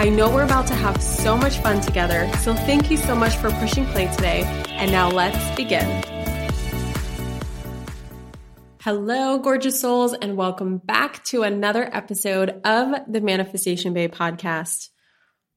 I know we're about to have so much fun together, so thank you so much for pushing play today. And now let's begin. Hello, gorgeous souls, and welcome back to another episode of the Manifestation Babe podcast.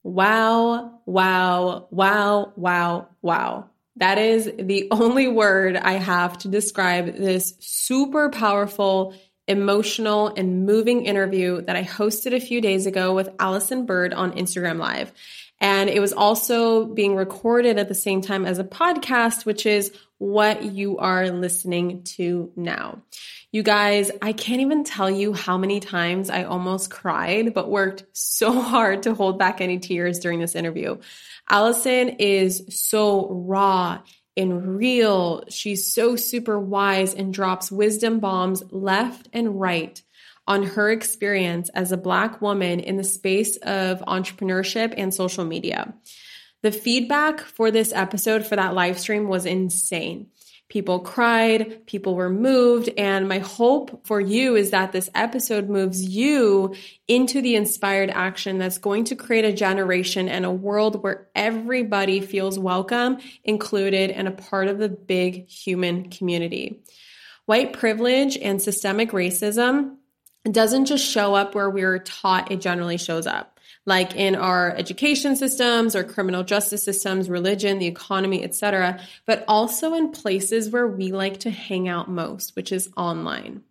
Wow, wow, wow, wow, wow. That is the only word I have to describe this super powerful emotional and moving interview that I hosted a few days ago with Allyson Byrd on Instagram Live. And it was also being recorded at the same time as a podcast, which is what you are listening to now. You guys, I can't even tell you how many times I almost cried, but worked so hard to hold back any tears during this interview. Allyson is so raw and real. She's so super wise and drops wisdom bombs left and right on her experience as a Black woman in the space of entrepreneurship and social media. The feedback for this episode for that live stream was insane. People cried, people were moved. And my hope for you is that this episode moves you into the inspired action that's going to create a generation and a world where everybody feels welcome, included, and a part of the big human community. White privilege and systemic racism doesn't just show up where we're taught it generally shows up like in our education systems or criminal justice systems, religion, the economy, etc., but also in places where we like to hang out most, which is online.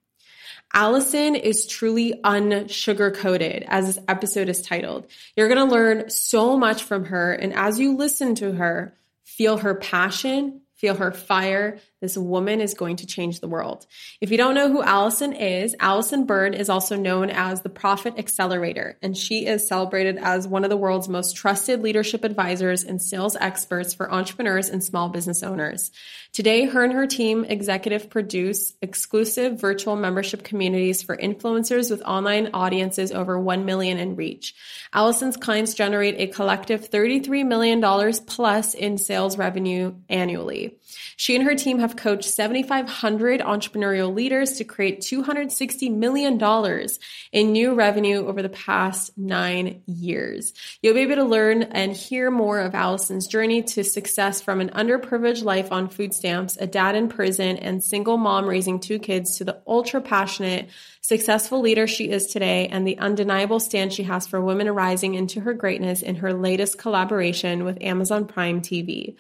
Allison is truly unsugar coated, as this episode is titled. You're going to learn so much from her. And as you listen to her, feel her passion, feel her fire. This woman is going to change the world. If you don't know who Allyson is, Allyson Byrd is also known as the Profit Accelerator, and she is celebrated as one of the world's most trusted leadership advisors and sales experts for entrepreneurs and small business owners. Today, her and her team executive produce exclusive virtual membership communities for influencers with online audiences over 1 million in reach. Allyson's clients generate a collective $33 million plus in sales revenue annually. She and her team have coached 7,500 entrepreneurial leaders to create $260 million in new revenue over the past nine years. You'll be able to learn and hear more of Allyson's journey to success from an underprivileged life on food stamps, a dad in prison, and single mom raising two kids to the ultra passionate, successful leader she is today, and the undeniable stand she has for women arising into her greatness in her latest collaboration with Amazon Prime TV.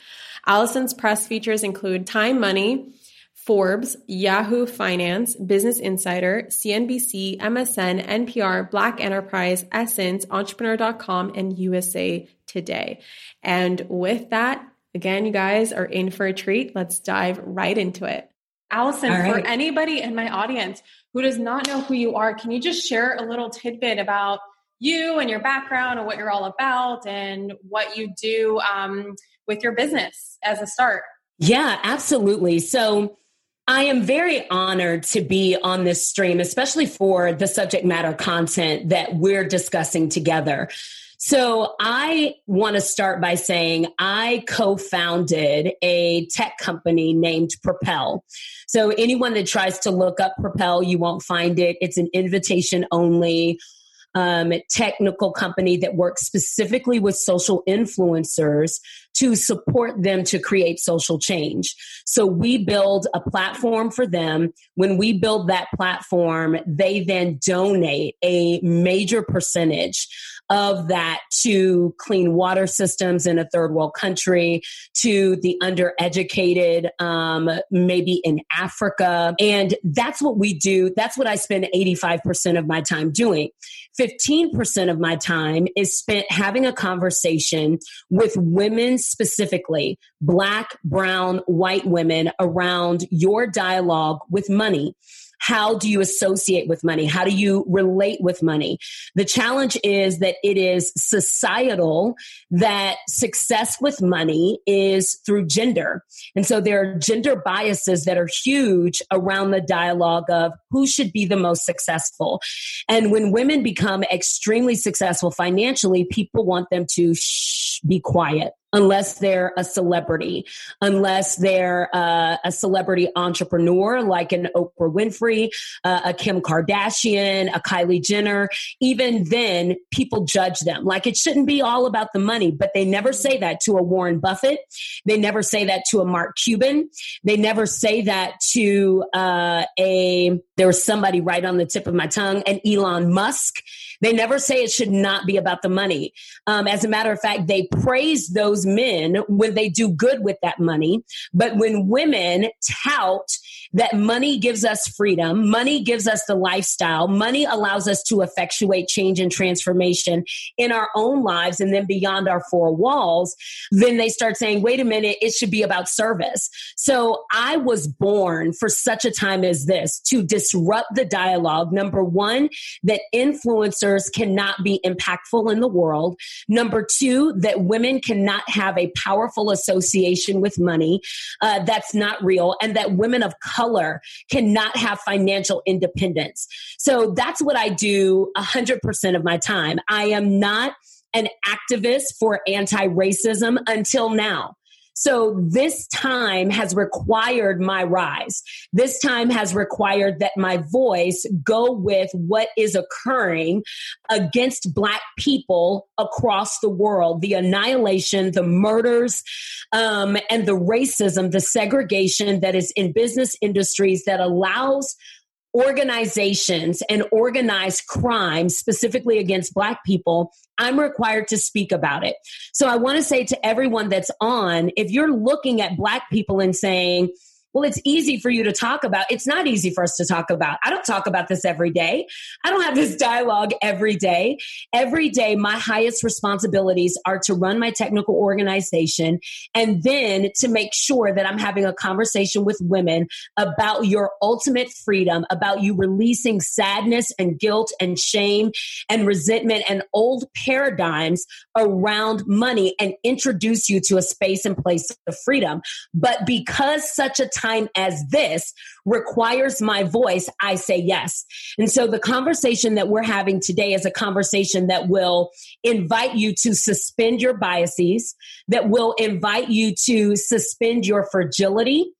Allyson's press features include Time Money, Forbes, Yahoo Finance, Business Insider, CNBC, MSN, NPR, Black Enterprise, Essence, Entrepreneur.com, and USA Today. And with that, again, you guys are in for a treat. Let's dive right into it. Allyson, right. for anybody in my audience who does not know who you are, can you just share a little tidbit about you and your background and what you're all about and what you do um, with your business as a start? Yeah, absolutely. So I am very honored to be on this stream, especially for the subject matter content that we're discussing together. So I want to start by saying I co-founded a tech company named Propel. So anyone that tries to look up Propel, you won't find it. It's an invitation only um, technical company that works specifically with social influencers to support them to create social change. So we build a platform for them. When we build that platform, they then donate a major percentage of that to clean water systems in a third world country, to the undereducated, um, maybe in Africa. And that's what we do. That's what I spend 85% of my time doing. 15% of my time is spent having a conversation with women specifically, black, brown, white women around your dialogue with money. How do you associate with money? How do you relate with money? The challenge is that it is societal that success with money is through gender. And so there are gender biases that are huge around the dialogue of who should be the most successful. And when women become extremely successful financially, people want them to shh, be quiet unless they're a celebrity, unless they're uh, a celebrity entrepreneur like an Oprah Winfrey, uh, a Kim Kardashian, a Kylie Jenner. Even then, people judge them. Like it shouldn't be all about the money, but they never say that to a Warren Buffett. They never say that to a Mark Cuban. They never say that to uh, a, there was somebody right on the tip of my tongue, an Elon Musk. They never say it should not be about the money. Um, as a matter of fact, they praise those men when they do good with that money. But when women tout that money gives us freedom, money gives us the lifestyle, money allows us to effectuate change and transformation in our own lives and then beyond our four walls, then they start saying, wait a minute, it should be about service. So I was born for such a time as this to disrupt the dialogue. Number one, that influencers cannot be impactful in the world. Number two, that women cannot have a powerful association with money. Uh, that's not real. And that women of color color cannot have financial independence. So that's what I do 100% of my time. I am not an activist for anti racism until now. So this time has required my rise. This time has required that my voice go with what is occurring against Black people across the world the annihilation, the murders, um, and the racism, the segregation that is in business industries that allows organizations and organized crime, specifically against Black people, I'm required to speak about it. So I want to say to everyone that's on, if you're looking at Black people and saying, well, it's easy for you to talk about. It's not easy for us to talk about. I don't talk about this every day. I don't have this dialogue every day. Every day, my highest responsibilities are to run my technical organization and then to make sure that I'm having a conversation with women about your ultimate freedom, about you releasing sadness and guilt and shame and resentment and old paradigms around money and introduce you to a space and place of freedom. But because such a time as this requires my voice, I say yes. And so the conversation that we're having today is a conversation that will invite you to suspend your biases, that will invite you to suspend your fragility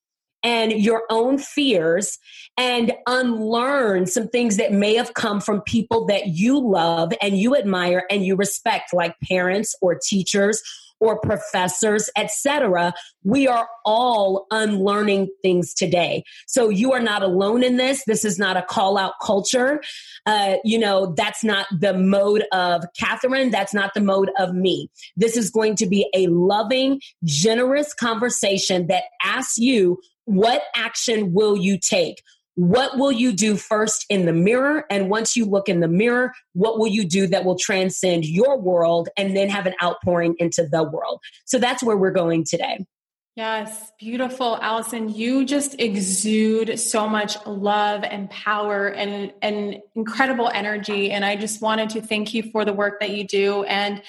and your own fears and unlearn some things that may have come from people that you love and you admire and you respect like parents or teachers or professors, etc. We are all unlearning things today. So you are not alone in this. This is not a call out culture. Uh, you know, that's not the mode of Kathrin. That's not the mode of me. This is going to be a loving, generous conversation that asks you, what action will you take? What will you do first in the mirror? And once you look in the mirror, what will you do that will transcend your world and then have an outpouring into the world? So that's where we're going today. Yes, beautiful. Allyson, you just exude so much love and power and, and incredible energy. And I just wanted to thank you for the work that you do. And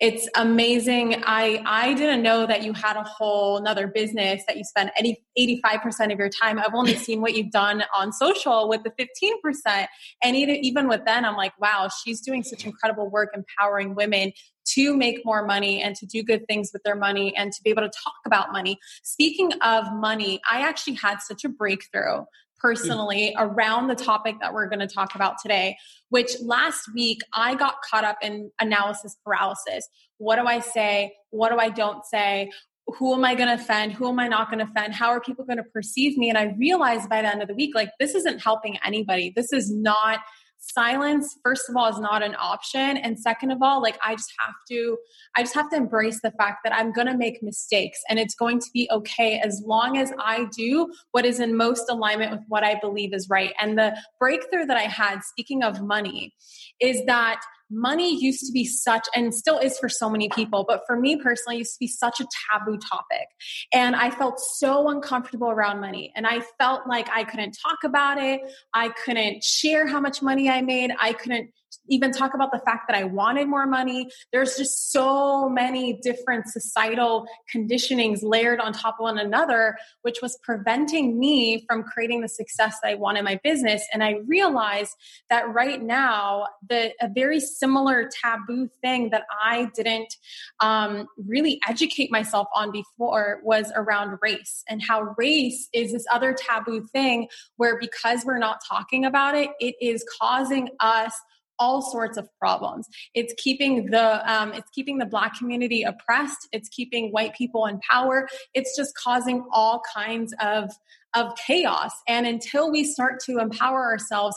it's amazing. I I didn't know that you had a whole another business that you spend any 85% of your time. I've only seen what you've done on social with the 15%. And even with then, I'm like, wow, she's doing such incredible work empowering women to make more money and to do good things with their money and to be able to talk about money. Speaking of money, I actually had such a breakthrough Mm-hmm. personally around the topic that we're going to talk about today, which last week I got caught up in analysis paralysis. What do I say? What do I don't say? Who am I going to offend? Who am I not going to offend? How are people going to perceive me? And I realized by the end of the week, like, this isn't helping anybody. This is not silence first of all is not an option. And second of all like i just have to i just have to embrace the fact that i'm going to make mistakes and it's going to be okay as long as i do what is in most alignment with what i believe is right. And the breakthrough that i had speaking of money is that money used to be such and still is for so many people but for me personally used to be such a taboo topic. And i felt so uncomfortable around money. And i felt like i couldn't talk about it. I couldn't share how much money i made. I couldn't even talk about the fact that I wanted more money. There's just so many different societal conditionings layered on top of one another, which was preventing me from creating the success that I want in my business. And I realized that right now, the a very similar taboo thing that I didn't um, really educate myself on before was around race and how race is this other taboo thing where because we're not talking about it, it is causing us all sorts of problems. It's keeping the um, it's keeping the black community oppressed. It's keeping white people in power. It's just causing all kinds of of chaos. And until we start to empower ourselves.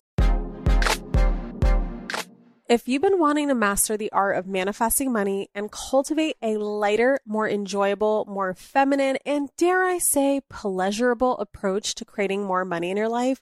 If you've been wanting to master the art of manifesting money and cultivate a lighter, more enjoyable, more feminine, and dare I say, pleasurable approach to creating more money in your life,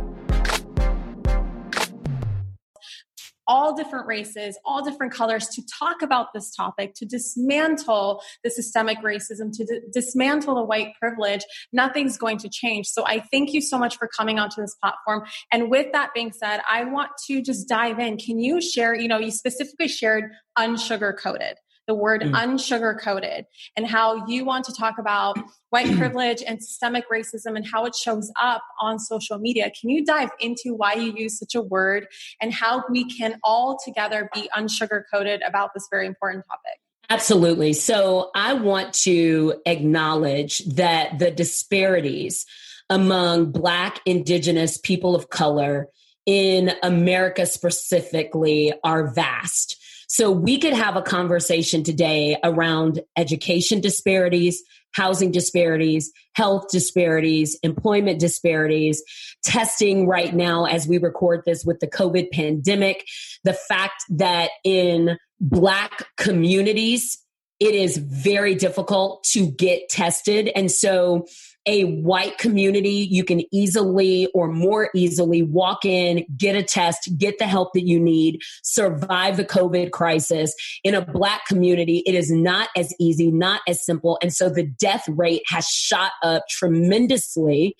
All different races, all different colors to talk about this topic, to dismantle the systemic racism, to d- dismantle the white privilege, nothing's going to change. So I thank you so much for coming onto this platform. And with that being said, I want to just dive in. Can you share, you know, you specifically shared unsugar coated the word mm. unsugar coated and how you want to talk about white privilege and systemic racism and how it shows up on social media. Can you dive into why you use such a word and how we can all together be unsugar coated about this very important topic? Absolutely. So I want to acknowledge that the disparities among Black, Indigenous, people of color in America specifically are vast. So we could have a conversation today around education disparities, housing disparities, health disparities, employment disparities, testing right now as we record this with the COVID pandemic, the fact that in Black communities, it is very difficult to get tested. And so a white community, you can easily or more easily walk in, get a test, get the help that you need, survive the COVID crisis. In a black community, it is not as easy, not as simple. And so the death rate has shot up tremendously.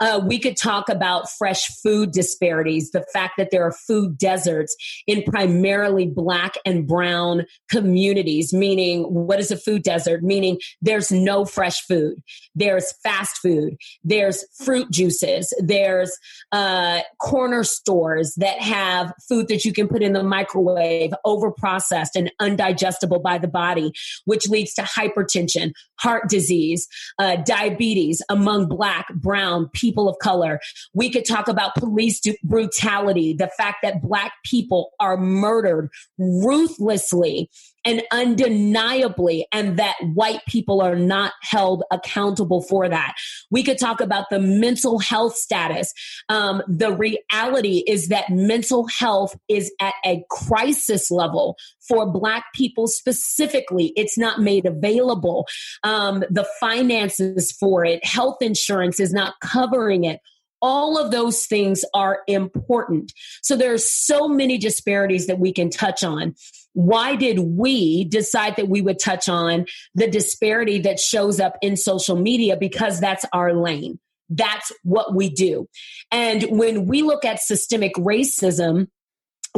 Uh, we could talk about fresh food disparities, the fact that there are food deserts in primarily black and brown communities, meaning what is a food desert? Meaning there's no fresh food. There's fast fast food, there's fruit juices, there's uh, corner stores that have food that you can put in the microwave, over processed and undigestible by the body, which leads to hypertension, heart disease, uh, diabetes among Black, Brown, people of color. We could talk about police brutality, the fact that Black people are murdered ruthlessly and undeniably, and that white people are not held accountable for that. We could talk about the mental health status. Um, the reality is that mental health is at a crisis level for Black people specifically. It's not made available. Um, the finances for it, health insurance is not covering it all of those things are important. So there are so many disparities that we can touch on. Why did we decide that we would touch on the disparity that shows up in social media? Because that's our lane. That's what we do. And when we look at systemic racism,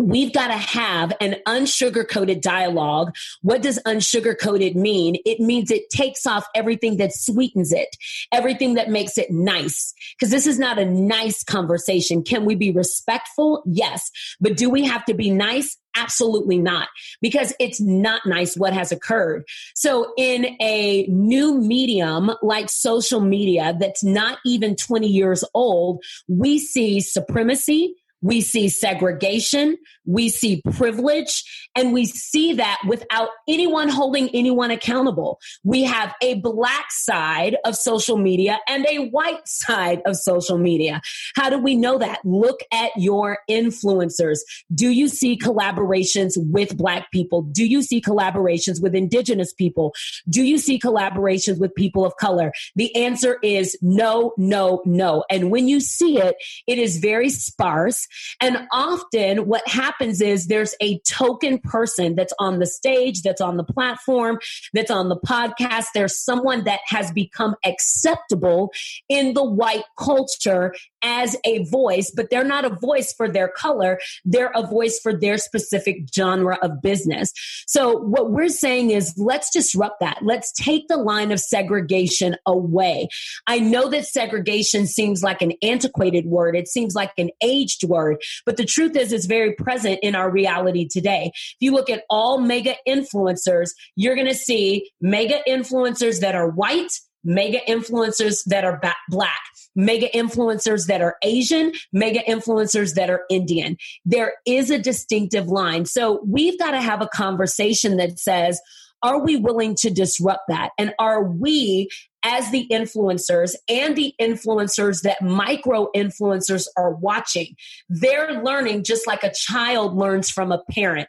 we've got to have an unsugar-coated dialogue. What does unsugar-coated mean? It means it takes off everything that sweetens it, everything that makes it nice. Because this is not a nice conversation. Can we be respectful? Yes. But do we have to be nice? Absolutely not, because it's not nice what has occurred. So, in a new medium like social media that's not even 20 years old, we see supremacy, we see segregation, we see privilege, and we see that without anyone holding anyone accountable. We have a black side of social media and a white side of social media. How do we know that? Look at your influencers. Do you see collaborations with black people? Do you see collaborations with indigenous people? Do you see collaborations with people of color? The answer is no, no, no. And when you see it, it is very sparse and often what happens is there's a token person that's on the stage, that's on the platform, that's on the podcast. There's someone that has become acceptable in the white culture as a voice, but they're not a voice for their color. They're a voice for their specific genre of business. So what we're saying is let's disrupt that. Let's take the line of segregation away. I know that segregation seems like an antiquated word. It seems like an aged word, but the truth is it's very present in our reality today. If you look at all mega influencers, you're going to see mega influencers that are white, mega influencers that are black mega influencers that are Asian, mega influencers that are Indian. There is a distinctive line. So we've got to have a conversation that says, are we willing to disrupt that? And are we as the influencers and the influencers that micro influencers are watching. They're learning just like a child learns from a parent.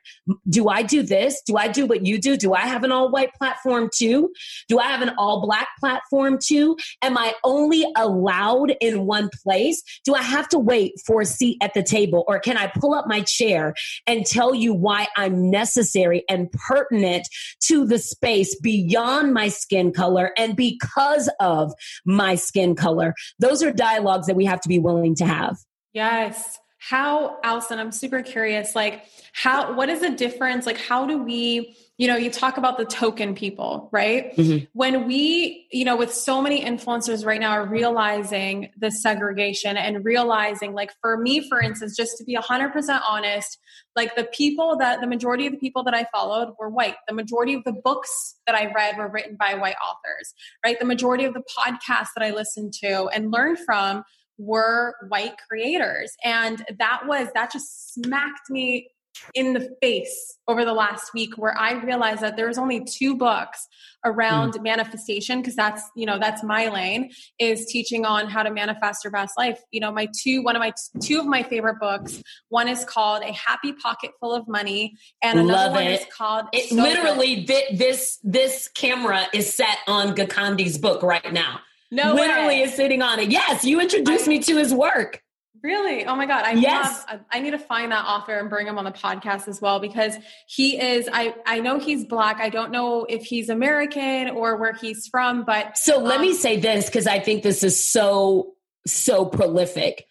Do I do this? Do I do what you do? Do I have an all white platform too? Do I have an all black platform too? Am I only allowed in one place? Do I have to wait for a seat at the table or can I pull up my chair and tell you why I'm necessary and pertinent to the space beyond my skin color and because because of my skin color. Those are dialogues that we have to be willing to have. Yes. How, Allyson, I'm super curious, like, how, what is the difference? Like, how do we, you know, you talk about the token people, right? Mm-hmm. When we, you know, with so many influencers right now are realizing the segregation and realizing, like, for me, for instance, just to be 100% honest, like the people that the majority of the people that I followed were white. The majority of the books that I read were written by white authors, right? The majority of the podcasts that I listened to and learned from were white creators. And that was, that just smacked me in the face over the last week where I realized that there's only two books around mm. manifestation because that's you know that's my lane is teaching on how to manifest your best life you know my two one of my two of my favorite books one is called a happy pocket full of money and another Love one it. is called it so literally th- this this camera is set on Gikandi's book right now no literally way. is sitting on it yes you introduced I, me to his work Really? Oh my God. I yes. Have, I need to find that author and bring him on the podcast as well because he is, I, I know he's black. I don't know if he's American or where he's from, but. So let um, me say this because I think this is so, so prolific.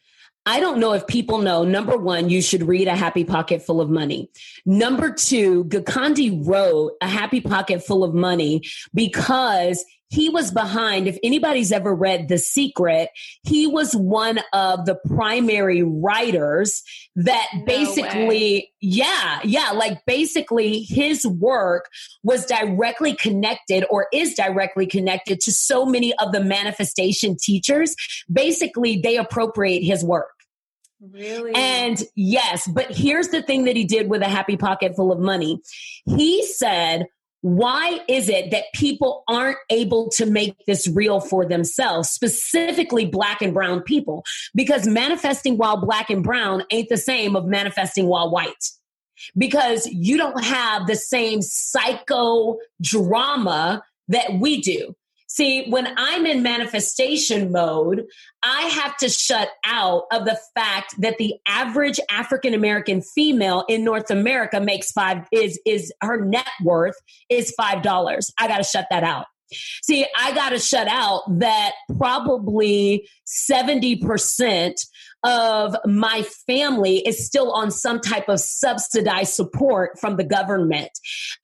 I don't know if people know. Number one, you should read A Happy Pocket Full of Money. Number two, Gikandi wrote A Happy Pocket Full of Money because he was behind, if anybody's ever read The Secret, he was one of the primary writers that no basically, way. yeah, yeah, like basically his work was directly connected or is directly connected to so many of the manifestation teachers. Basically, they appropriate his work. Really? And yes, but here's the thing that he did with a happy pocket full of money. He said, why is it that people aren't able to make this real for themselves, specifically black and brown people? Because manifesting while black and brown ain't the same of manifesting while white. Because you don't have the same psycho drama that we do. See, when I'm in manifestation mode, I have to shut out of the fact that the average African American female in North America makes five is is her net worth is five dollars. I got to shut that out. See, I got to shut out that probably 70% of my family is still on some type of subsidized support from the government.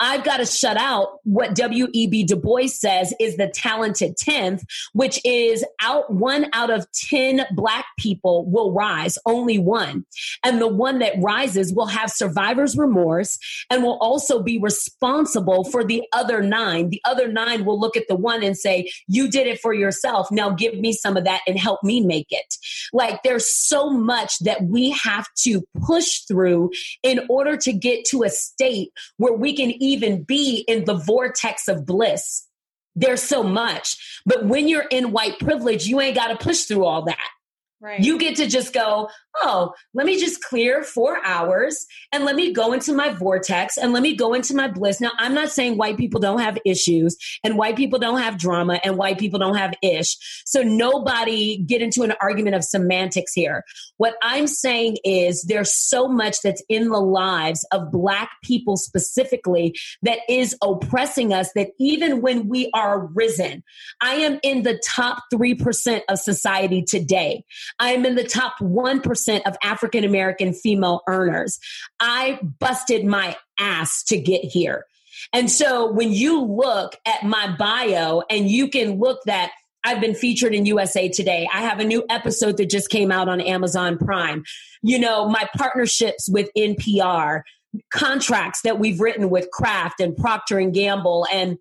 I've got to shut out what W.E.B. Du Bois says is the talented 10th, which is out one out of 10 black people will rise, only one. And the one that rises will have survivor's remorse and will also be responsible for the other nine. The other nine will look at the one and say, You did it for yourself. Now give me some of that and help me make it. Like there's so much that we have to push through in order to get to a state where we can even be in the vortex of bliss. There's so much. But when you're in white privilege, you ain't got to push through all that. Right. You get to just go, oh, let me just clear four hours and let me go into my vortex and let me go into my bliss. Now, I'm not saying white people don't have issues and white people don't have drama and white people don't have ish. So nobody get into an argument of semantics here. What I'm saying is there's so much that's in the lives of black people specifically that is oppressing us that even when we are risen, I am in the top 3% of society today. I am in the top 1% of African American female earners. I busted my ass to get here. And so when you look at my bio and you can look that I've been featured in USA Today. I have a new episode that just came out on Amazon Prime. You know, my partnerships with NPR, contracts that we've written with Kraft and Procter and Gamble and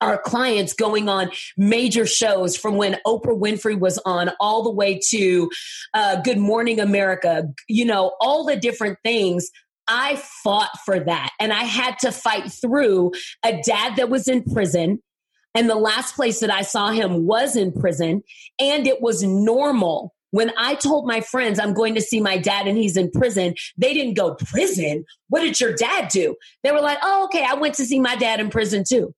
our clients going on major shows from when Oprah Winfrey was on all the way to uh, Good Morning America, you know, all the different things. I fought for that and I had to fight through a dad that was in prison. And the last place that I saw him was in prison. And it was normal when I told my friends I'm going to see my dad and he's in prison, they didn't go, Prison? What did your dad do? They were like, Oh, okay, I went to see my dad in prison too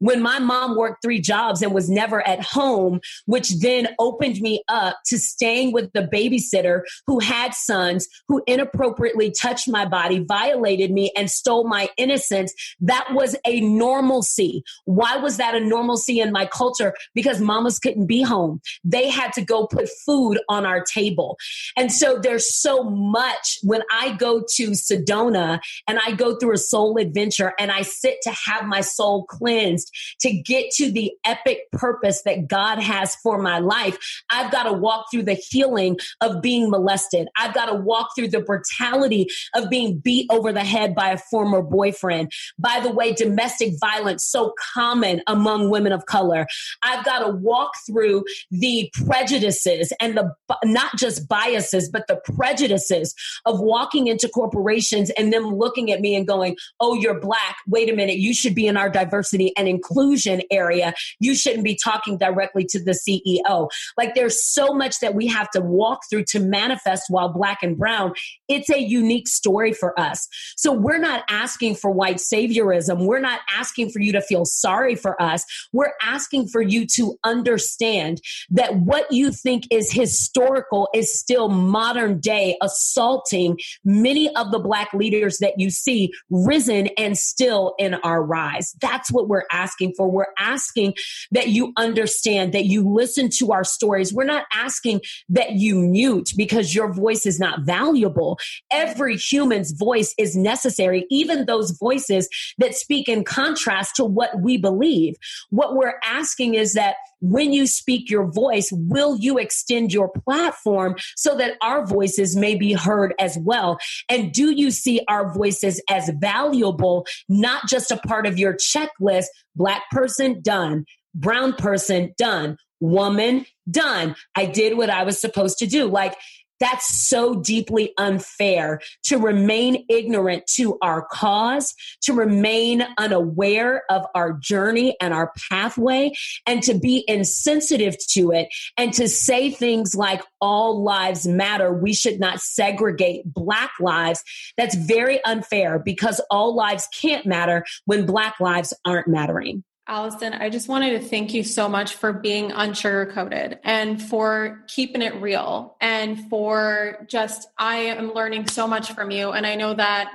when my mom worked three jobs and was never at home, which then opened me up to staying with the babysitter who had sons who inappropriately touched my body, violated me, and stole my innocence. That was a normalcy. Why was that a normalcy in my culture? Because mamas couldn't be home. They had to go put food on our table. And so there's so much when I go to Sedona and I go through a soul adventure and I sit to have my soul cleansed to get to the epic purpose that God has for my life, I've got to walk through the healing of being molested. I've got to walk through the brutality of being beat over the head by a former boyfriend. By the way, domestic violence so common among women of color. I've got to walk through the prejudices and the not just biases, but the prejudices of walking into corporations and them looking at me and going, "Oh, you're black. Wait a minute, you should be in our diversity and inclusion area, you shouldn't be talking directly to the CEO. Like there's so much that we have to walk through to manifest while black and brown. It's a unique story for us. So we're not asking for white saviorism. We're not asking for you to feel sorry for us. We're asking for you to understand that what you think is historical is still modern day assaulting many of the black leaders that you see risen and still in our rise. That's what we're asking asking for. We're asking that you understand, that you listen to our stories. We're not asking that you mute because your voice is not valuable. Every human's voice is necessary, even those voices that speak in contrast to what we believe. What we're asking is that when you speak your voice, will you extend your platform so that our voices may be heard as well? And do you see our voices as valuable, not just a part of your checklist? Black person, done. Brown person, done. Woman, done. I did what I was supposed to do. Like, That's so deeply unfair to remain ignorant to our cause, to remain unaware of our journey and our pathway, and to be insensitive to it, and to say things like, all lives matter. We should not segregate Black lives. That's very unfair because all lives can't matter when Black lives aren't mattering. Allyson, I just wanted to thank you so much for being unsugarcoated and for keeping it real and for just, I am learning so much from you. And I know that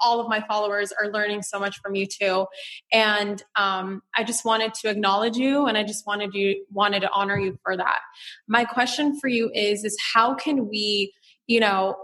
all of my followers are learning so much from you too. And um, I just wanted to acknowledge you and I just wanted you wanted to honor you for that. My question for you is, is how can we, you know,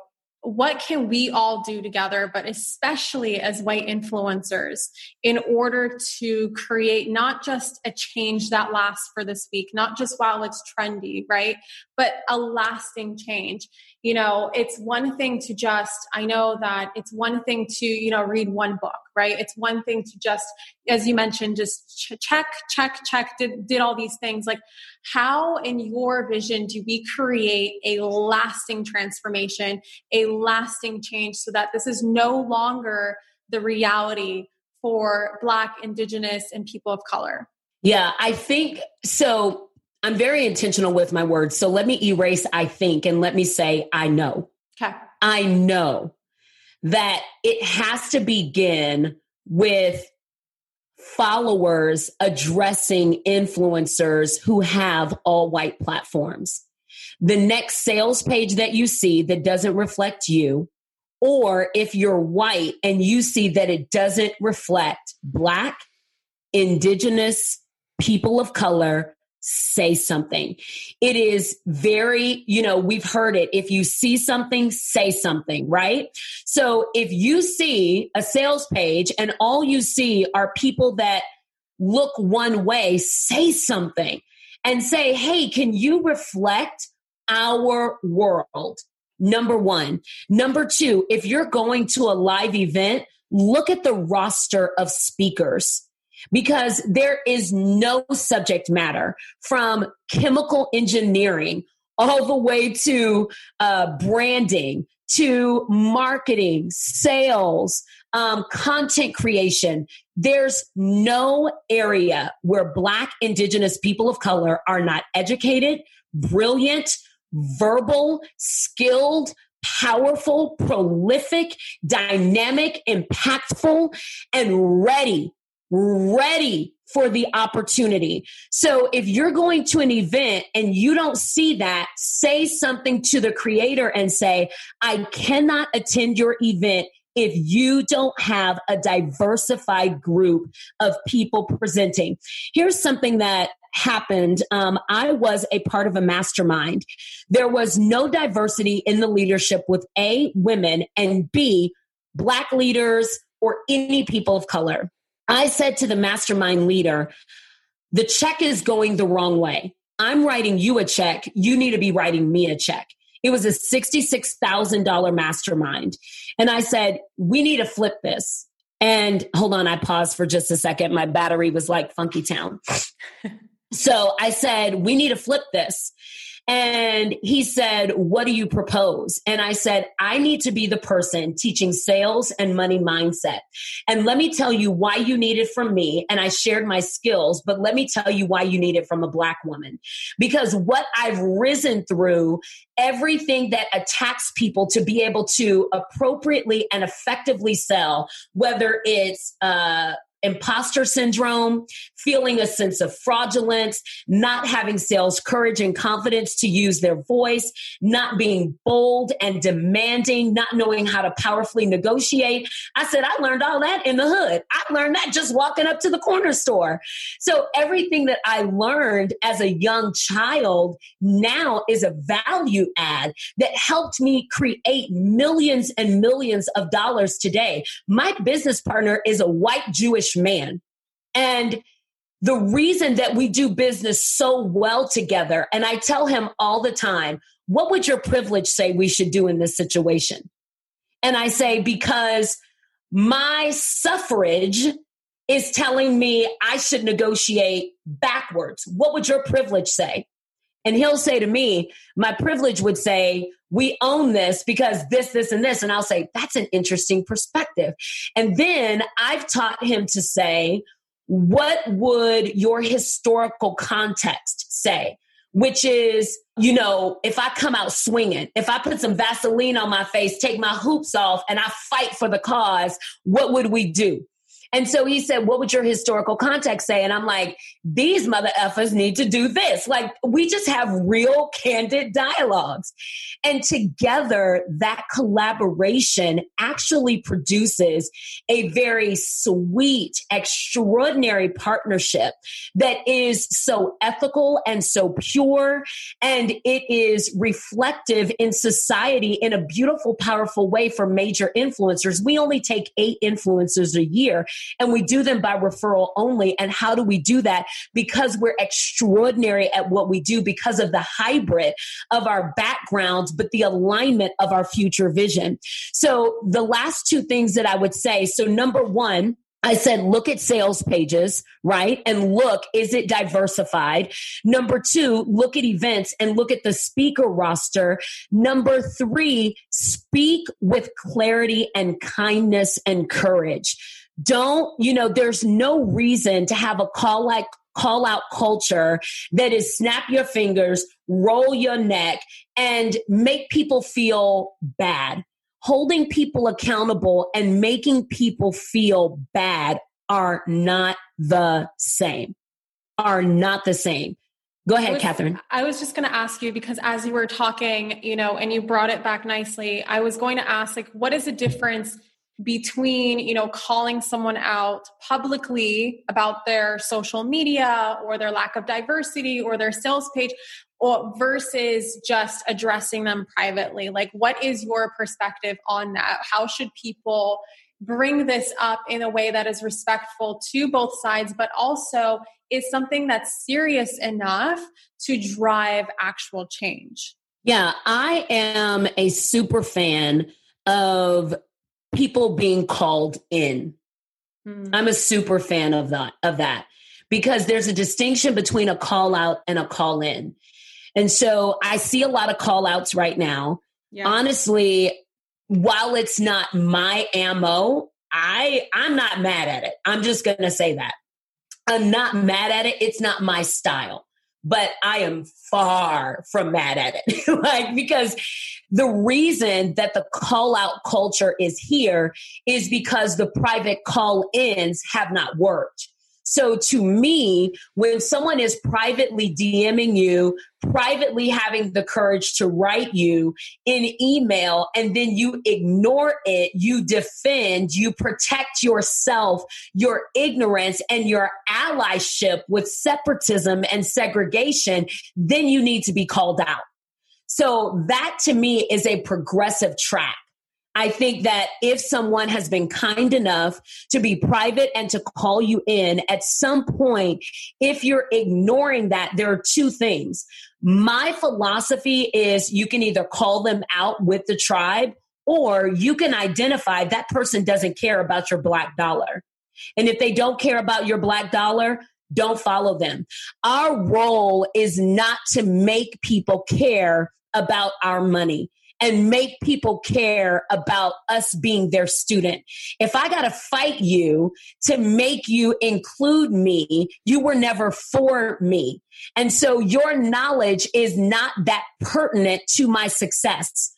what can we all do together, but especially as white influencers, in order to create not just a change that lasts for this week, not just while it's trendy, right? But a lasting change you know it's one thing to just i know that it's one thing to you know read one book right? It's one thing to just as you mentioned just check check check did, did all these things. Like how in your vision do we create a lasting transformation a lasting change so that this is no longer the reality for black indigenous and people of color? Yeah i think so I'm very intentional with my words. So let me erase I think and let me say I know. Okay. I know that it has to begin with followers addressing influencers who have all white platforms. The next sales page that you see that doesn't reflect you, or if you're white and you see that it doesn't reflect Black, Indigenous, people of color, say something. It is very, you know, we've heard it. If you see something, say something, right? So if you see a sales page and all you see are people that look one way, say something and say, hey, can you reflect our world? Number one. Number two, if you're going to a live event, look at the roster of speakers because there is no subject matter from chemical engineering all the way to uh, branding to marketing, sales, um, content creation. There's no area where Black, Indigenous people of color are not educated, brilliant, verbal, skilled, powerful, prolific, dynamic, impactful, and ready ready for the opportunity. So if you're going to an event and you don't see that, say something to the creator and say, I cannot attend your event if you don't have a diversified group of people presenting. Here's something that happened. Um, I was a part of a mastermind. There was no diversity in the leadership with A, women, and B, Black leaders or any people of color. I said to the mastermind leader, the check is going the wrong way. I'm writing you a check. You need to be writing me a check. It was a $66,000 mastermind. And I said, we need to flip this. And hold on, I paused for just a second. My battery was like Funky Town. so I said, we need to flip this. And he said, What do you propose? And I said, I need to be the person teaching sales and money mindset. And let me tell you why you need it from me. And I shared my skills, but let me tell you why you need it from a Black woman. Because what I've risen through, everything that attacks people to be able to appropriately and effectively sell, whether it's, uh, imposter syndrome, feeling a sense of fraudulence, not having sales courage and confidence to use their voice, not being bold and demanding, not knowing how to powerfully negotiate. I said, I learned all that in the hood. I learned that just walking up to the corner store. So everything that I learned as a young child now is a value add that helped me create millions and millions of dollars today. My business partner is a white Jewish man. And the reason that we do business so well together, and I tell him all the time, what would your privilege say we should do in this situation? And I say, because my suffrage is telling me I should negotiate backwards. What would your privilege say? And he'll say to me, my privilege would say, we own this because this, this, and this. And I'll say, that's an interesting perspective. And then I've taught him to say, what would your historical context say? Which is, you know, if I come out swinging, if I put some Vaseline on my face, take my hoops off, and I fight for the cause, what would we do? And so he said, What would your historical context say? And I'm like, These mother effers need to do this. Like, we just have real candid dialogues. And together, that collaboration actually produces a very sweet, extraordinary partnership that is so ethical and so pure. And it is reflective in society in a beautiful, powerful way for major influencers. We only take eight influencers a year and we do them by referral only. And how do we do that? Because we're extraordinary at what we do because of the hybrid of our backgrounds, but the alignment of our future vision. So the last two things that I would say. So number one, I said, look at sales pages, right? And look, is it diversified? Number two, look at events and look at the speaker roster. Number three, speak with clarity and kindness and courage. Don't, you know, there's no reason to have a call like call out culture that is snap your fingers, roll your neck, and make people feel bad. Holding people accountable and making people feel bad are not the same. Are not the same. Go ahead, I was, Kathrin. I was just going to ask you because as you were talking, you know, and you brought it back nicely, I was going to ask, like, what is the difference between you know calling someone out publicly about their social media or their lack of diversity or their sales page or versus just addressing them privately. Like what is your perspective on that? How should people bring this up in a way that is respectful to both sides but also is something that's serious enough to drive actual change? Yeah i am a super fan of people being called in. Mm. I'm a super fan of that of that because there's a distinction between a call out and a call in. And so I see a lot of call outs right now. Yeah. Honestly, while it's not my ammo, I I'm not mad at it. I'm just going to say that. I'm not mad at it. It's not my style but I am far from mad at it. like, because the reason that the call out culture is here is because the private call ins have not worked. So to me, when someone is privately DMing you, privately having the courage to write you in email, and then you ignore it, you defend, you protect yourself, your ignorance, and your allyship with separatism and segregation, then you need to be called out. So that to me is a progressive track. I think that if someone has been kind enough to be private and to call you in at some point, if you're ignoring that, there are two things. My philosophy is you can either call them out with the tribe or you can identify that person doesn't care about your black dollar. And if they don't care about your black dollar, don't follow them. Our role is not to make people care about our money and make people care about us being their student. If I got to fight you to make you include me, you were never for me. And so your knowledge is not that pertinent to my success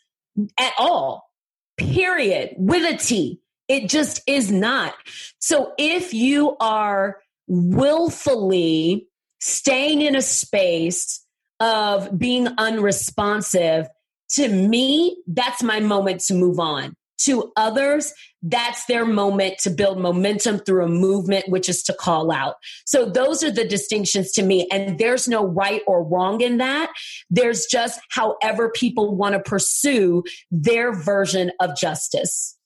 at all. Period. With a T. It just is not. So if you are willfully staying in a space of being unresponsive, to me, that's my moment to move on. To others, that's their moment to build momentum through a movement, which is to call out. So those are the distinctions to me. And there's no right or wrong in that. There's just however people want to pursue their version of justice.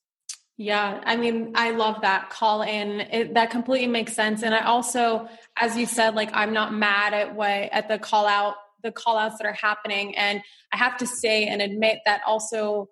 Yeah, I mean, I love that call in. It, that completely makes sense. And I also, as you said, like I'm not mad at what at the call out the call outs that are happening. And I have to say and admit that also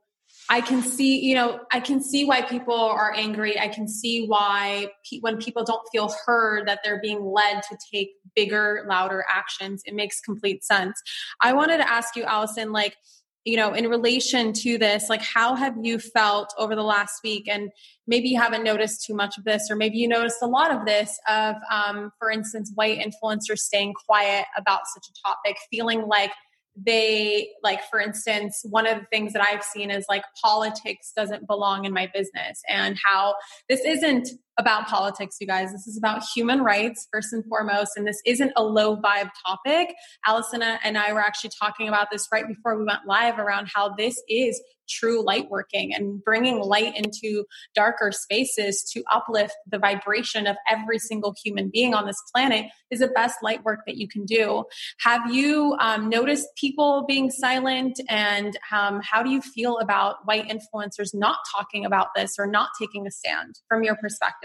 I can see, you know, I can see why people are angry. I can see why pe- when people don't feel heard that they're being led to take bigger, louder actions. It makes complete sense. I wanted to ask you, Allyson, like, you know, in relation to this, like how have you felt over the last week? And maybe you haven't noticed too much of this, or maybe you noticed a lot of this of, um, for instance, white influencers staying quiet about such a topic, feeling like they like for instance one of the things that i've seen is like politics doesn't belong in my business and how this isn't about politics you guys this is about human rights first and foremost and this isn't a low vibe topic allyson and i were actually talking about this right before we went live around how this is true light working and bringing light into darker spaces to uplift the vibration of every single human being on this planet is the best light work that you can do. Have you um, noticed people being silent and um, how do you feel about white influencers not talking about this or not taking a stand from your perspective?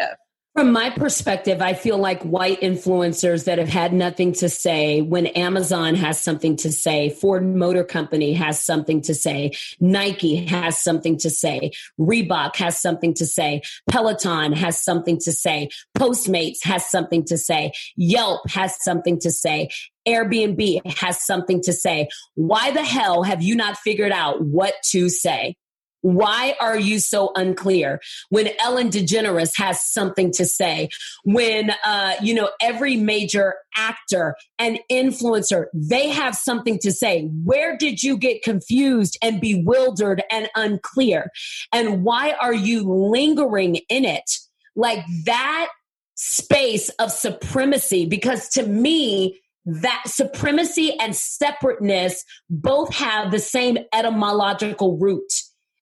From my perspective, I feel like white influencers that have had nothing to say when Amazon has something to say, Ford Motor Company has something to say, Nike has something to say, Reebok has something to say, Peloton has something to say, Postmates has something to say, Yelp has something to say, Airbnb has something to say. Why the hell have you not figured out what to say? Why are you so unclear? When Ellen DeGeneres has something to say, when, uh, you know, every major actor and influencer, they have something to say. Where did you get confused and bewildered and unclear? And why are you lingering in it? Like that space of supremacy, because to me, that supremacy and separateness both have the same etymological root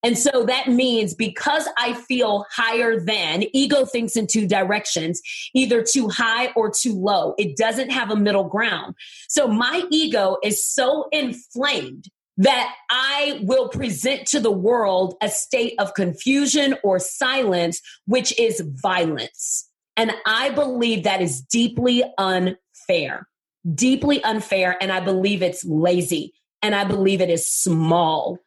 and so that means because I feel higher than, ego thinks in two directions, either too high or too low. It doesn't have a middle ground. So my ego is so inflamed that I will present to the world a state of confusion or silence, which is violence. And I believe that is deeply unfair, deeply unfair. And I believe it's lazy and I believe it is small.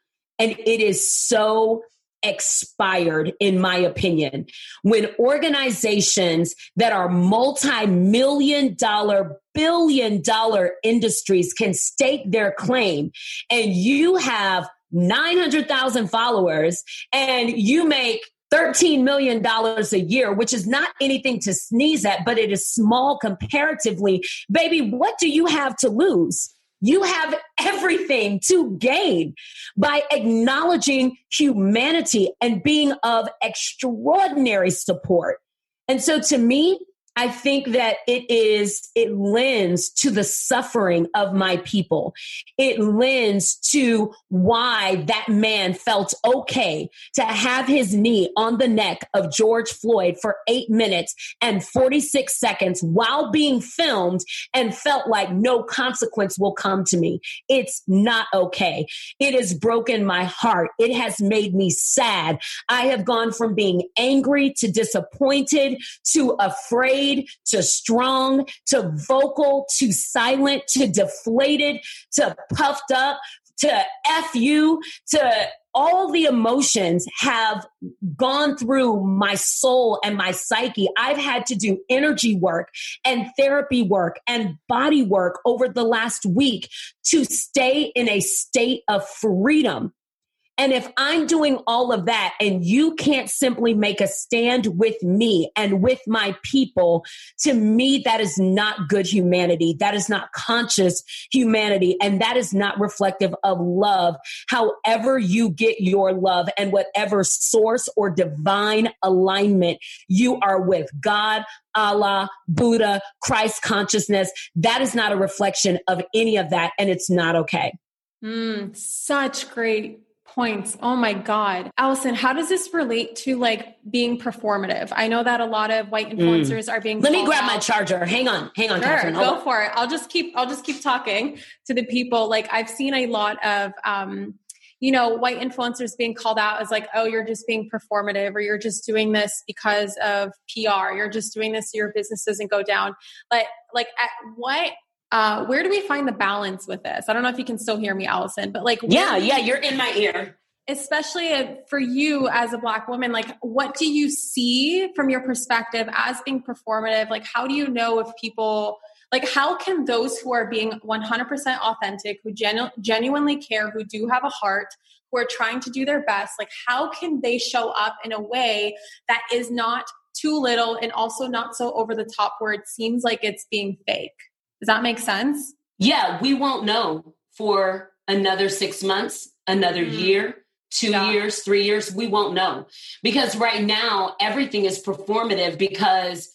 And it is so expired, in my opinion. When organizations that are multi million dollar, billion dollar industries can stake their claim, and you have 900,000 followers and you make $13 million a year, which is not anything to sneeze at, but it is small comparatively. Baby, what do you have to lose? You have everything to gain by acknowledging humanity and being of extraordinary support. And so to me, I think that it is, it lends to the suffering of my people. It lends to why that man felt okay to have his knee on the neck of George Floyd for eight minutes and 46 seconds while being filmed and felt like no consequence will come to me. It's not okay. It has broken my heart. It has made me sad. I have gone from being angry to disappointed to afraid to strong to vocal to silent to deflated to puffed up to F you to all the emotions have gone through my soul and my psyche. I've had to do energy work and therapy work and body work over the last week to stay in a state of freedom and if I'm doing all of that and you can't simply make a stand with me and with my people, to me, that is not good humanity. That is not conscious humanity. And that is not reflective of love. However, you get your love and whatever source or divine alignment you are with God, Allah, Buddha, Christ consciousness, that is not a reflection of any of that. And it's not okay. Mm, such great points. Oh my God. Allyson, how does this relate to like being performative? I know that a lot of white mm. influencers mm. are being Let me grab out. my charger. Hang on. Hang on, sure, Kathrin. Go for it. I'll just keep I'll just keep talking to the people. Like I've seen a lot of um you know, white influencers being called out as like, oh, you're just being performative or you're just doing this because of PR. You're just doing this so your business doesn't go down. Like, like at what uh, where do we find the balance with this? I don't know if you can still hear me, Allyson, but like, yeah, yeah, you're in my ear. Especially for you as a Black woman, like, what do you see from your perspective as being performative? Like, how do you know if people Like, how can those who are being 100% authentic, who genu- genuinely care, who do have a heart, who are trying to do their best, like, how can they show up in a way that is not too little and also not so over the top where it seems like it's being fake? Does that make sense? Yeah, we won't know for another six months, another mm. year, two yeah. years, three years. We won't know because right now everything is performative because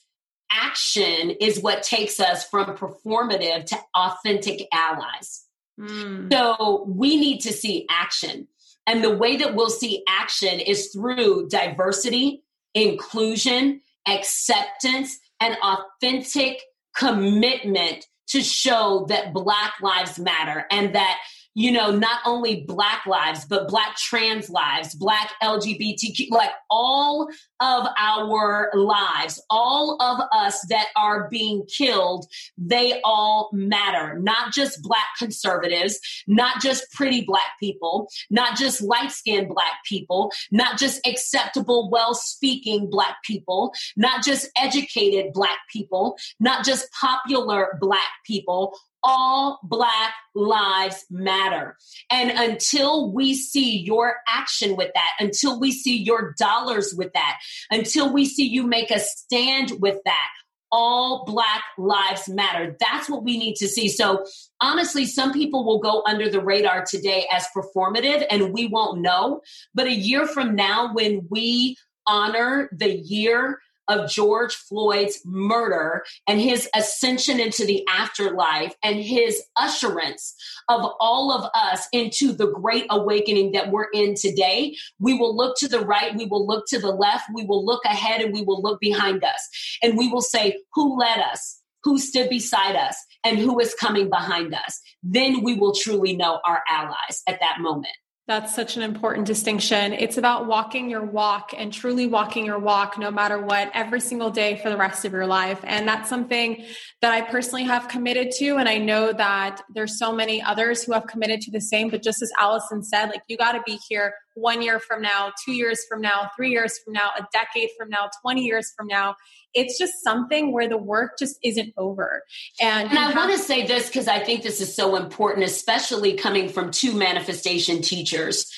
action is what takes us from performative to authentic allies. Mm. So we need to see action. And the way that we'll see action is through diversity, inclusion, acceptance, and authentic commitment to show that Black Lives Matter and that you know, not only Black lives, but Black trans lives, Black LGBTQ, like all of our lives, all of us that are being killed, they all matter. Not just Black conservatives, not just pretty Black people, not just light skinned Black people, not just acceptable, well speaking Black people, not just educated Black people, not just popular Black people all Black lives matter. And until we see your action with that, until we see your dollars with that, until we see you make a stand with that, all Black lives matter. That's what we need to see. So, honestly, some people will go under the radar today as performative and we won't know. But a year from now, when we honor the year of George Floyd's murder and his ascension into the afterlife and his usherance of all of us into the great awakening that we're in today, we will look to the right, we will look to the left, we will look ahead, and we will look behind us. And we will say, Who led us? Who stood beside us? And who is coming behind us? Then we will truly know our allies at that moment. That's such an important distinction. It's about walking your walk and truly walking your walk no matter what every single day for the rest of your life. And that's something that I personally have committed to. And I know that there's so many others who have committed to the same. But just as Allyson said, like you got to be here one year from now, two years from now, three years from now, a decade from now, 20 years from now. It's just something where the work just isn't over. And, and I have- want to say this because I think this is so important, especially coming from two manifestation teachers.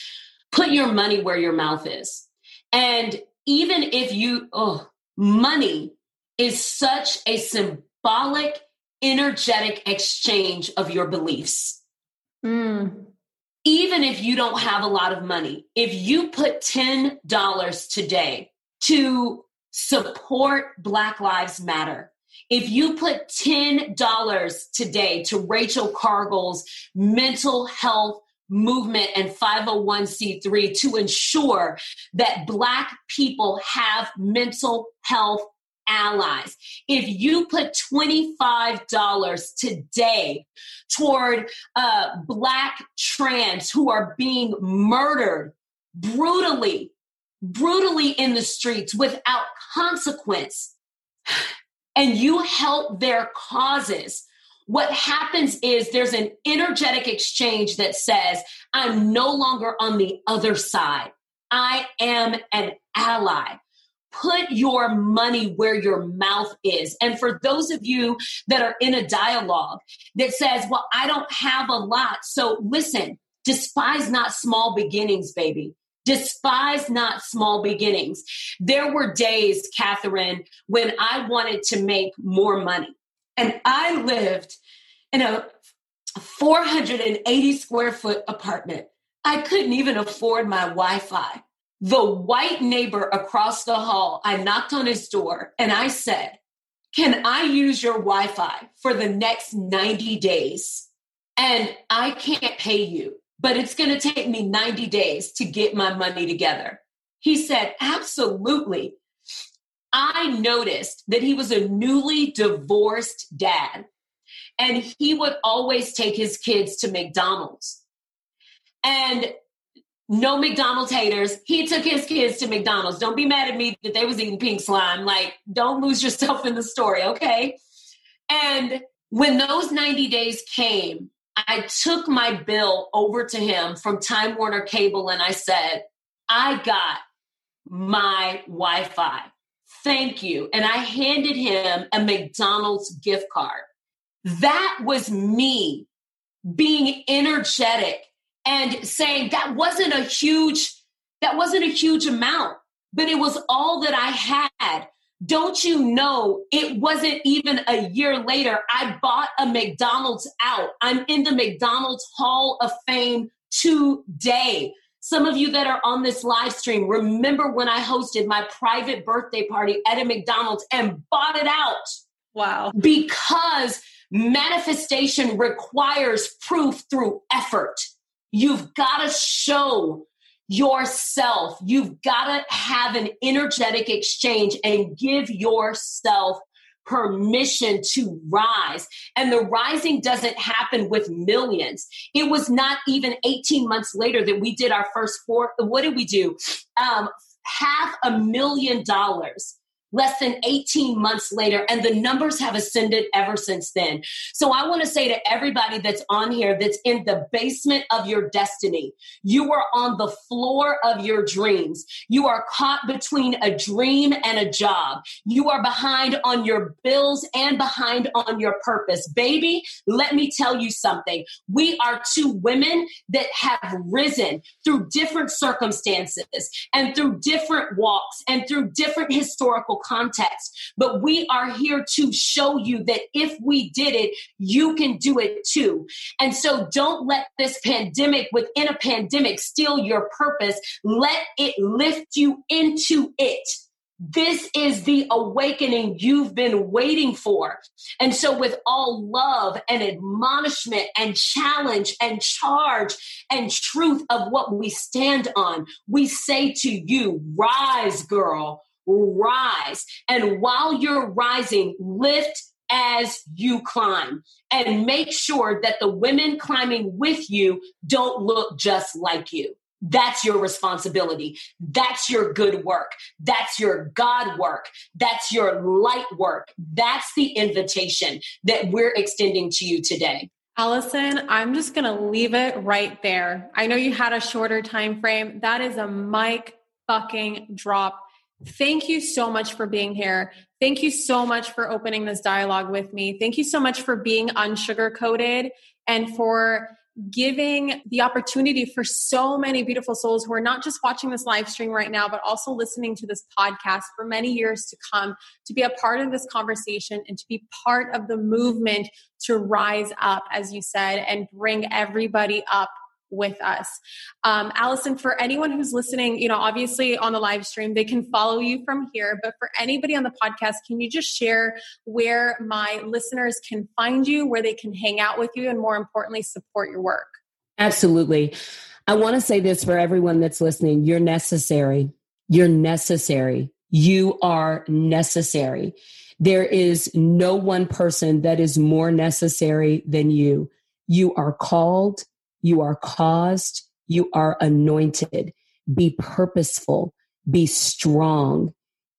Put your money where your mouth is. And even if you, oh, money is such a symbolic, energetic exchange of your beliefs. Mm even if you don't have a lot of money, if you put $10 today to support Black Lives Matter, if you put $10 today to Rachel Cargle's mental health movement and 501c3 to ensure that Black people have mental health allies. If you put $25 today toward uh, Black trans who are being murdered brutally, brutally in the streets without consequence, and you help their causes, what happens is there's an energetic exchange that says, I'm no longer on the other side. I am an ally put your money where your mouth is. And for those of you that are in a dialogue that says, well, I don't have a lot. So listen, despise not small beginnings, baby. Despise not small beginnings. There were days, Kathrin, when I wanted to make more money. And I lived in a 480 square foot apartment. I couldn't even afford my Wi Fi the white neighbor across the hall, I knocked on his door and I said, Can I use your Wi Fi for the next 90 days? And I can't pay you, but it's going to take me 90 days to get my money together. He said, Absolutely. I noticed that he was a newly divorced dad and he would always take his kids to McDonald's. And no McDonald's haters. He took his kids to McDonald's. Don't be mad at me that they was eating pink slime. Like, don't lose yourself in the story, okay? And when those 90 days came, I took my bill over to him from Time Warner Cable and I said, I got my Wi Fi. Thank you. And I handed him a McDonald's gift card. That was me being energetic and saying that wasn't a huge that wasn't a huge amount, but it was all that I had. Don't you know it wasn't even a year later I bought a McDonald's out. I'm in the McDonald's Hall of Fame today. Some of you that are on this live stream, remember when I hosted my private birthday party at a McDonald's and bought it out. Wow. Because manifestation requires proof through effort. You've got to show yourself. You've got to have an energetic exchange and give yourself permission to rise. And the rising doesn't happen with millions. It was not even 18 months later that we did our first four. What did we do? Um, half a million dollars less than 18 months later, and the numbers have ascended ever since then. So I want to say to everybody that's on here that's in the basement of your destiny, you are on the floor of your dreams. You are caught between a dream and a job. You are behind on your bills and behind on your purpose. Baby, let me tell you something. We are two women that have risen through different circumstances and through different walks and through different historical context. But we are here to show you that if we did it, you can do it too. And so don't let this pandemic within a pandemic steal your purpose. Let it lift you into it. This is the awakening you've been waiting for. And so, with all love and admonishment and challenge and charge and truth of what we stand on, we say to you, rise, girl, rise. And while you're rising, lift as you climb and make sure that the women climbing with you don't look just like you. That's your responsibility. That's your good work. That's your God work. That's your light work. That's the invitation that we're extending to you today. Allyson, I'm just going to leave it right there. I know you had a shorter time frame. That is a mic fucking drop Thank you so much for being here. Thank you so much for opening this dialogue with me. Thank you so much for being unsugar coated and for giving the opportunity for so many beautiful souls who are not just watching this live stream right now, but also listening to this podcast for many years to come to be a part of this conversation and to be part of the movement to rise up, as you said, and bring everybody up with us. Um, Allyson, for anyone who's listening, you know, obviously on the live stream, they can follow you from here. But for anybody on the podcast, can you just share where my listeners can find you, where they can hang out with you, and more importantly, support your work? Absolutely. I want to say this for everyone that's listening you're necessary. You're necessary. You are necessary. There is no one person that is more necessary than you. You are called, you are caused, you are anointed. Be purposeful, be strong,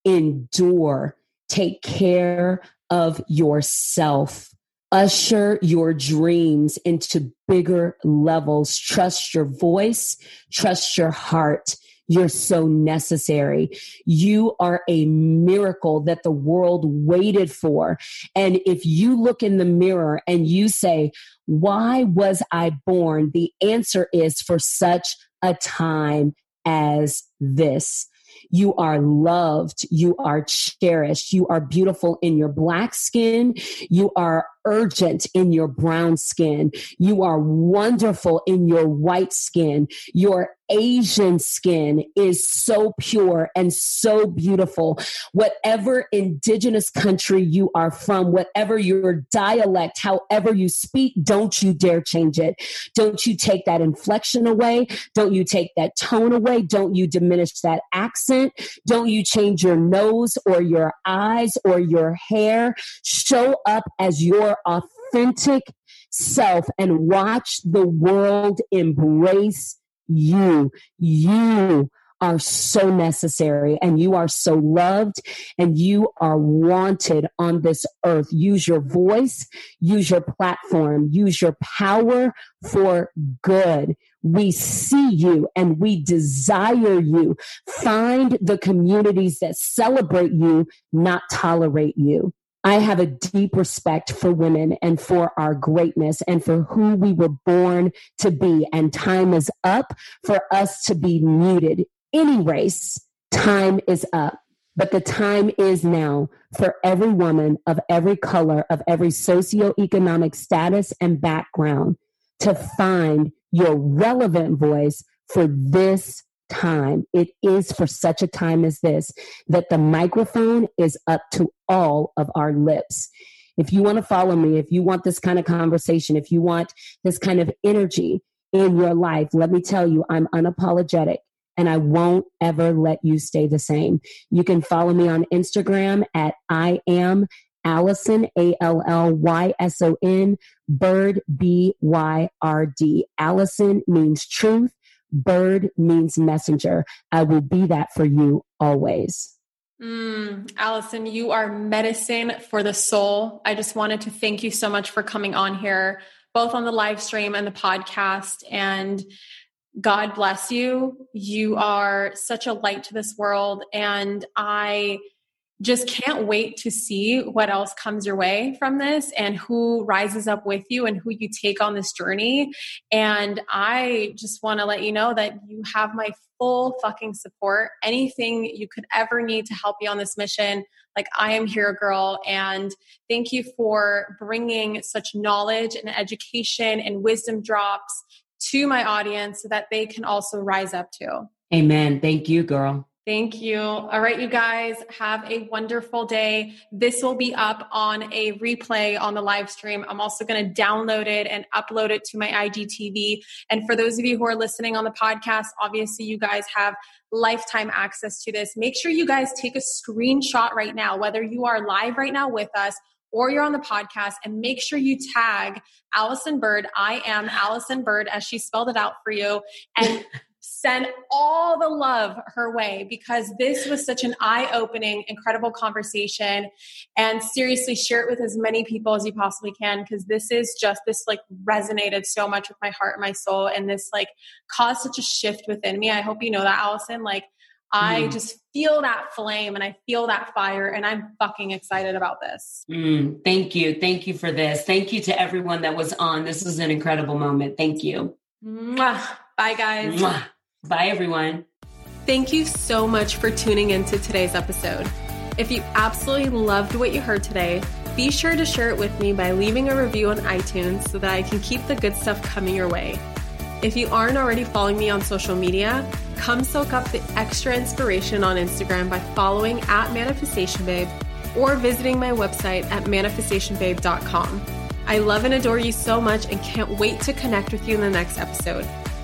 endure, take care of yourself. Usher your dreams into bigger levels. Trust your voice, trust your heart. You're so necessary. You are a miracle that the world waited for. And if you look in the mirror and you say, why was I born? The answer is for such a time as this. You are loved. You are cherished. You are beautiful in your black skin. You are urgent in your brown skin. You are wonderful in your white skin. Your Asian skin is so pure and so beautiful. Whatever indigenous country you are from, whatever your dialect, however you speak, don't you dare change it. Don't you take that inflection away. Don't you take that tone away. Don't you diminish that accent. Don't you change your nose or your eyes or your hair. Show up as your authentic self and watch the world embrace you. You are so necessary and you are so loved and you are wanted on this earth. Use your voice, use your platform, use your power for good. We see you and we desire you. Find the communities that celebrate you, not tolerate you. I have a deep respect for women and for our greatness and for who we were born to be. And time is up for us to be muted. Any race, time is up. But the time is now for every woman of every color, of every socioeconomic status and background to find your relevant voice for this time. It is for such a time as this that the microphone is up to all of our lips. If you want to follow me, if you want this kind of conversation, if you want this kind of energy in your life, let me tell you, I'm unapologetic and I won't ever let you stay the same. You can follow me on Instagram at I am Allyson, A L L Y S O N, Byrd, B Y R D. Allyson means truth. Byrd means messenger. I will be that for you always. Mm, Allyson, you are medicine for the soul. I just wanted to thank you so much for coming on here, both on the live stream and the podcast. And God bless you. You are such a light to this world. And I just can't wait to see what else comes your way from this and who rises up with you and who you take on this journey. And I just want to let you know that you have my full fucking support. Anything you could ever need to help you on this mission, like I am here, girl. And thank you for bringing such knowledge and education and wisdom drops to my audience so that they can also rise up to. Amen. Thank you, girl. Thank you. All right, you guys have a wonderful day. This will be up on a replay on the live stream. I'm also going to download it and upload it to my IGTV. And for those of you who are listening on the podcast, obviously you guys have lifetime access to this. Make sure you guys take a screenshot right now, whether you are live right now with us or you're on the podcast and make sure you tag Allyson Byrd. I am Allyson Byrd as she spelled it out for you. And send all the love her way because this was such an eye opening, incredible conversation. And seriously, share it with as many people as you possibly can because this is just, this like resonated so much with my heart and my soul. And this like caused such a shift within me. I hope you know that, Allyson. Like, I mm. just feel that flame and I feel that fire, and I'm fucking excited about this. Mm, thank you. Thank you for this. Thank you to everyone that was on. This is an incredible moment. Thank you. Mwah. Bye, guys. Mwah. Bye, everyone. Thank you so much for tuning into today's episode. If you absolutely loved what you heard today, be sure to share it with me by leaving a review on iTunes so that I can keep the good stuff coming your way. If you aren't already following me on social media, come soak up the extra inspiration on Instagram by following at Manifestation Babe or visiting my website at manifestationbabe.com. I love and adore you so much and can't wait to connect with you in the next episode.